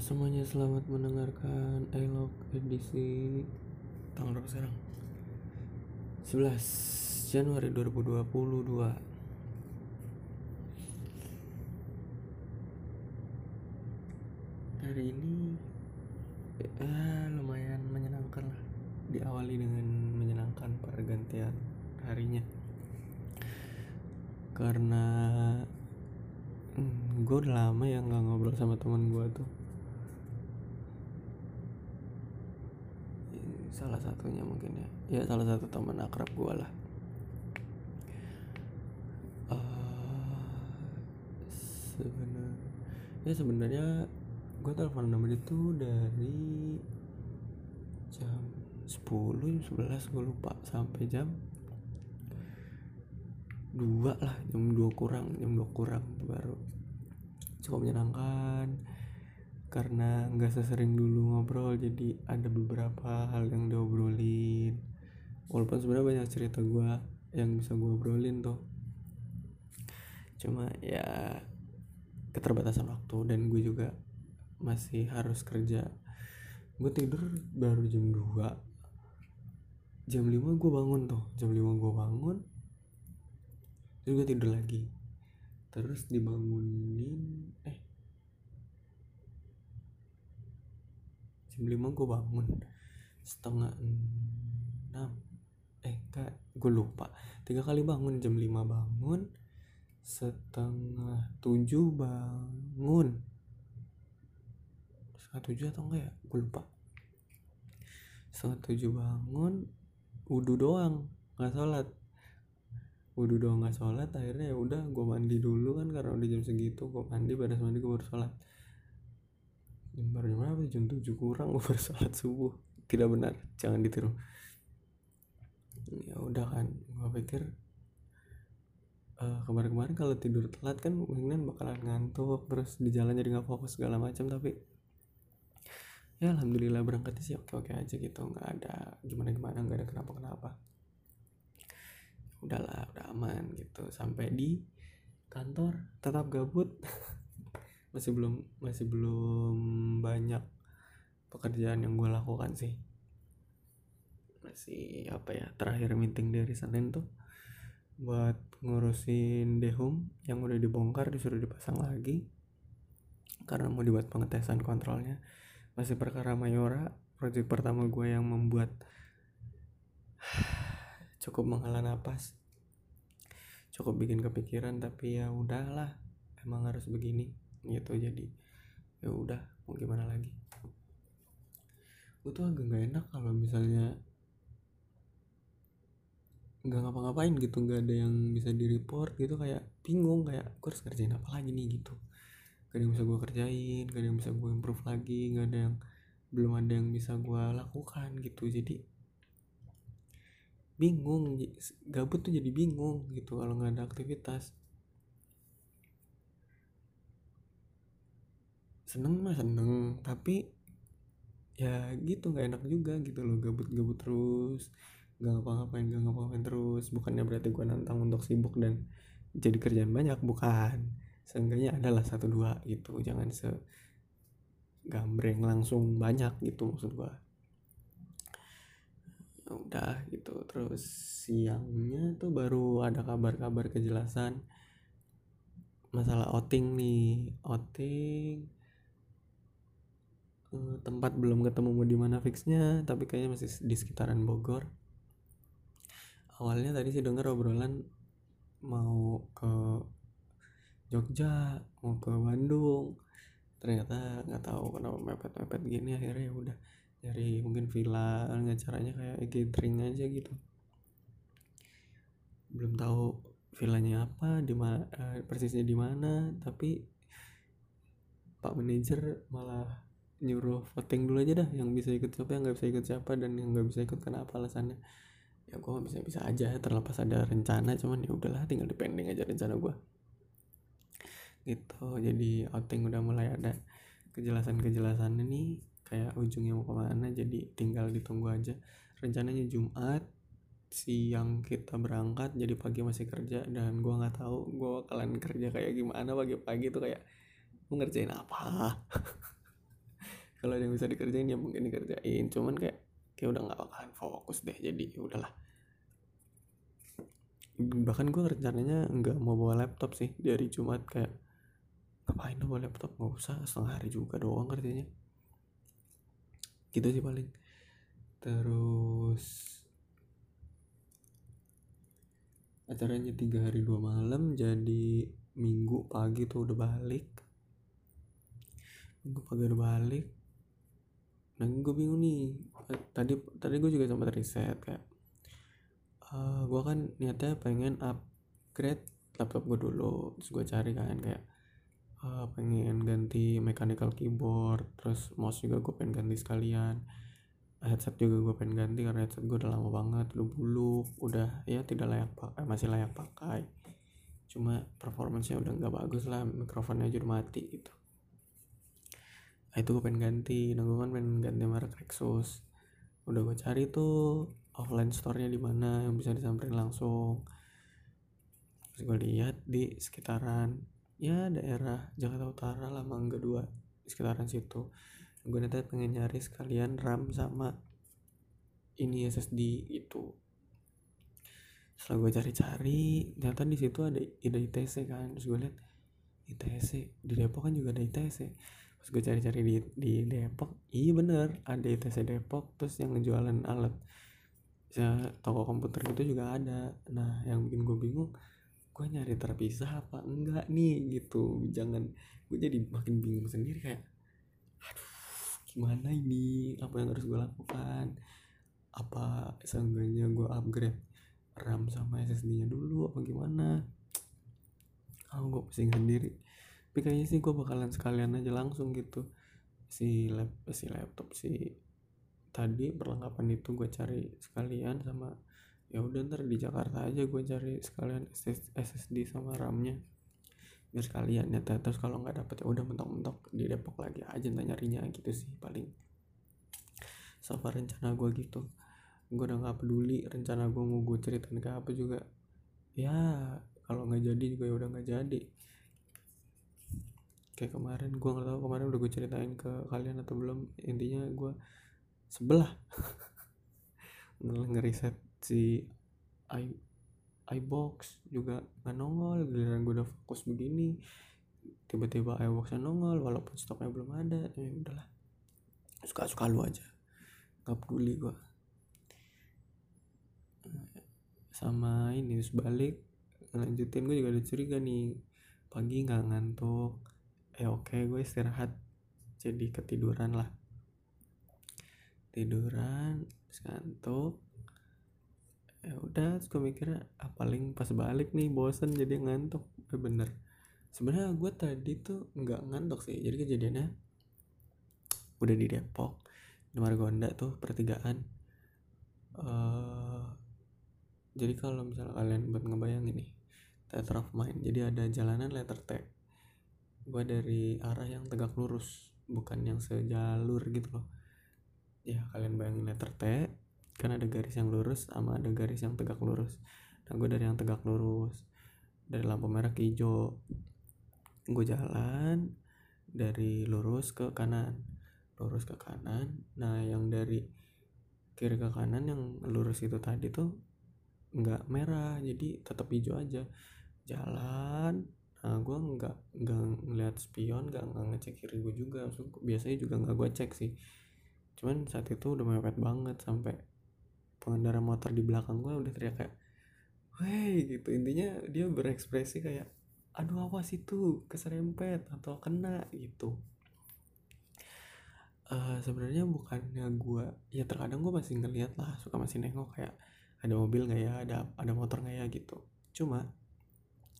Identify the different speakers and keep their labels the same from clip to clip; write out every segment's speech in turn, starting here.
Speaker 1: Semuanya, selamat mendengarkan Elok edisi tanggal berapa sekarang? 11 Januari 2022 Hari ini ya lumayan menyenangkan lah. Diawali dengan menyenangkan pergantian harinya. Karena hmm, gue udah lama ya nggak ngobrol sama teman gue tuh salah satunya mungkin ya. Ya salah satu teman akrab gue lah. Uh, sebenarnya ya sebenarnya gue telepon nama dia tuh dari jam 10 jam 11 gue lupa. Sampai jam 2 lah jam 2 kurang jam 2 kurang baru. Cukup menyenangkan karena nggak sesering dulu ngobrol jadi ada beberapa hal yang diobrolin. Walaupun sebenarnya banyak cerita gue yang bisa gue obrolin tuh. Cuma ya keterbatasan waktu dan gue juga masih harus kerja. Gue tidur baru jam 2 jam 5 gue bangun tuh. Jam 5 gue bangun terus gue tidur lagi. Terus dibangunin eh jam 5 gue bangun setengah enam. Eh kak gue lupa. Tiga kali bangun jam 5 bangun setengah tujuh bangun. Setengah tujuh atau enggak ya? Gue lupa. Setengah tujuh bangun wudhu doang nggak sholat. Wudhu doang nggak sholat akhirnya ya udah gue mandi dulu kan karena udah jam segitu gue mandi beres mandi gue baru sholat jam baru berapa? Jam tujuh kurang gue baru sholat subuh. Tidak benar jangan ditiru. Ya udah kan gue pikir uh, kemarin-kemarin kalau tidur telat kan mungkin bakalan ngantuk terus di jalan jadi nggak fokus segala macam tapi ya alhamdulillah berangkatnya sih oke oke aja gitu nggak ada gimana gimana nggak ada kenapa kenapa udahlah udah aman gitu. Sampai di kantor tetap gabut masih belum masih belum banyak pekerjaan yang gue lakukan sih. Masih apa ya terakhir meeting dari Senin tuh buat ngurusin dehum yang udah dibongkar disuruh dipasang lagi. Karena mau dibuat pengetesan kontrolnya. Masih perkara Mayora project pertama gue yang membuat cukup menghela napas. Cukup bikin kepikiran tapi ya udahlah emang harus begini gitu. Jadi ya udah mau gimana lagi? Gue tuh agak gak enak kalau misalnya nggak ngapa-ngapain gitu nggak ada yang bisa di report gitu. Kayak bingung kayak gue harus kerjain apa lagi nih gitu. Gak ada yang bisa gue kerjain gak ada yang bisa gue improve lagi gak ada yang belum ada yang bisa gue lakukan gitu. Jadi bingung gabut tuh jadi bingung gitu kalau nggak ada aktivitas seneng mah seneng tapi ya gitu nggak enak juga gitu loh gabut-gabut terus nggak ngapa-ngapain nggak ngapa-ngapain terus. Bukannya berarti gue nantang untuk sibuk dan jadi kerjaan banyak bukan. Seenggaknya adalah satu dua gitu jangan se gambreng langsung banyak gitu maksud gue ya udah gitu terus siangnya tuh baru ada kabar-kabar kejelasan masalah outing nih. Outing tempat belum ketemu mau di mana fixnya tapi kayaknya masih di sekitaran Bogor. Awalnya tadi sih dengar obrolan mau ke Jogja mau ke Bandung. Ternyata nggak tahu kenapa mepet-mepet gini akhirnya ya udah nyari mungkin villa nggak caranya kayak gathering aja gitu. Belum tahu villanya apa di mana persisnya di mana tapi Pak manajer malah nyuruh voting dulu aja dah yang bisa ikut siapa yang nggak bisa ikut siapa dan yang nggak bisa ikut kenapa alasannya. Ya gue bisa bisa aja terlepas ada rencana cuman ya udahlah tinggal dipending aja rencana gue gitu jadi outing udah mulai ada. Kejelasan-kejelasan ini kayak ujungnya mau ke mana jadi tinggal ditunggu aja. Rencananya Jumat siang kita berangkat jadi pagi masih kerja dan gue nggak tahu gue bakalan kerja kayak gimana pagi-pagi tuh kayak ngerjain apa kalau ada yang bisa dikerjain ya mungkin dikerjain. Cuman kayak kayak udah nggak bakalan fokus deh jadi ya udahlah. Bahkan gue rencananya nggak mau bawa laptop sih dari Jumat kayak ngapain lo bawa laptop? Nggak usah setengah hari juga doang kerjanya. Gitu sih paling. Terus acaranya tiga hari dua malam jadi minggu pagi tuh udah balik. Minggu pagi udah balik nah gue bingung nih. Tadi tadi gue juga sempat riset kayak uh, gue kan niatnya pengen upgrade laptop gue dulu. Terus gue cari kan kayak uh, pengen ganti mechanical keyboard terus mouse juga gue pengen ganti sekalian. Headset juga gue pengen ganti karena headset gue udah lama banget udah buluk udah ya tidak layak pakai masih layak pakai. Cuma performance-nya udah nggak bagus lah mikrofonnya aja udah mati gitu nah itu gue pengen ganti. Nah gue kan pengen ganti merek Rexus udah gue cari tuh offline store-nya di mana yang bisa disamperin langsung. Terus gue lihat di sekitaran ya daerah Jakarta Utara lah Mangga 2 di sekitaran situ. Gue nanti pengen nyari sekalian RAM sama ini SSD itu setelah gue cari-cari ternyata di situ ada ada ITC kan. Terus gue lihat ITC di Depok kan juga ada ITC pas gue cari-cari di di Depok iya bener ada ITC Depok terus yang ngejualan alat ya, toko komputer gitu juga ada. Nah yang bikin gue bingung gue nyari terpisah apa enggak nih gitu. Jangan gue jadi makin bingung sendiri kayak aduh gimana ini? Apa yang harus gue lakukan? Apa seenggaknya gue upgrade RAM sama SSD nya dulu apa gimana? Oh gue pusing sendiri tapi kayaknya sih gue bakalan sekalian aja langsung gitu. Si lap si laptop si tadi perlengkapan itu gue cari sekalian sama ya udah ntar di Jakarta aja gue cari sekalian SSD sama RAM-nya. Biar sekalian ya terus kalau nggak dapet ya udah mentok-mentok di Depok lagi aja ntar nyarinya gitu sih paling. So far rencana gue gitu. Gue udah nggak peduli rencana gue mau gue ceritain ke apa juga. Ya kalau nggak jadi juga ya udah nggak jadi kayak kemarin gue nggak tahu kemarin udah gue ceritain ke kalian atau belum intinya gue sebelah. Ngeriset si i iBox juga nggak nongol giliran gue udah fokus begini tiba-tiba iBoxnya nongol walaupun stoknya belum ada ya udahlah. Suka-suka lu aja nggak peduli gue sama ini terus balik lanjutin gue juga ada curiga nih pagi nggak ngantuk eh oke okay, gue istirahat. Jadi ketiduran lah. Tiduran ngantuk. Ya udah terus gue mikir ah, paling pas balik nih bosen jadi ngantuk. Eh, bener. Sebenarnya gue tadi tuh nggak ngantuk sih. Jadi kejadiannya udah di Depok di Margonda tuh pertigaan. Uh, jadi kalau misalnya kalian buat ngebayangin nih Theater of Mind. Jadi ada jalanan letter T gue dari arah yang tegak lurus bukan yang sejalur gitu loh. Ya kalian bayangin letter T kan ada garis yang lurus sama ada garis yang tegak lurus. Nah gue dari yang tegak lurus dari lampu merah ke hijau gue jalan dari lurus ke kanan lurus ke kanan. Nah yang dari kiri ke kanan yang lurus itu tadi tuh nggak merah jadi tetap hijau aja. Jalan nah gue nggak nggak ngeliat spion nggak nggak ngecek kiri gue juga. Biasanya juga nggak gue cek sih. Cuman saat itu udah mepet banget sampai pengendara motor di belakang gue udah teriak kayak Weh gitu. Intinya dia berekspresi kayak aduh awas itu keserempet atau kena gitu. Uh, sebenarnya bukannya gue ya terkadang gue masih ngeliat lah suka masih nengok kayak ada mobil nggak ya? Ada ada motor nggak ya? gitu. Cuma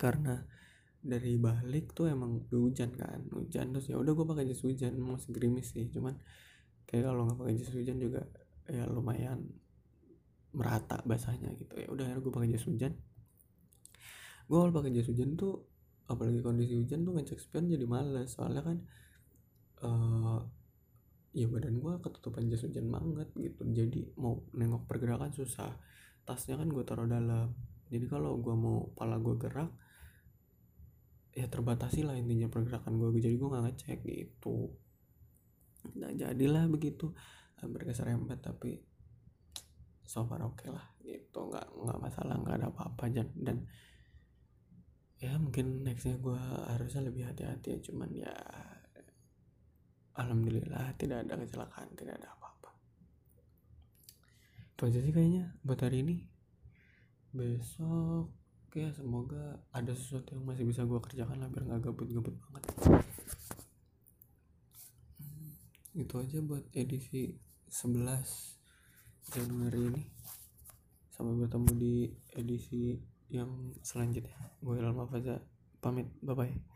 Speaker 1: karena dari balik tuh emang hujan kan hujan terus ya udah gue pakai jas hujan masih gerimis sih cuman kayak kalau nggak pakai jas hujan juga ya lumayan merata basahnya gitu. Ya udah gue pakai jas hujan. Gue kalau pakai jas hujan tuh apalagi kondisi hujan tuh ngecek spion jadi males soalnya kan uh, ya badan gue ketutupan jas hujan banget gitu jadi mau nengok pergerakan susah. Tasnya kan gue taruh dalam. Jadi kalau gue mau pala gue gerak ya terbatasi lah intinya pergerakan gue jadi gue nggak ngecek gitu. Nah jadilah begitu. Hampir keserempet tapi so far oke okay lah gitu. Nggak nggak masalah nggak ada apa-apa. Dan dan ya mungkin nextnya gue harusnya lebih hati-hati ya. Cuman ya alhamdulillah tidak ada kecelakaan tidak ada apa-apa. Itu aja sih kayaknya buat hari ini. Besok ya semoga ada sesuatu yang masih bisa gue kerjakan lah biar nggak gabut-gabut banget. Hmm, itu aja buat edisi 11 Januari ini. Sampai bertemu di edisi yang selanjutnya. Gue Ilham Faza pamit. Bye bye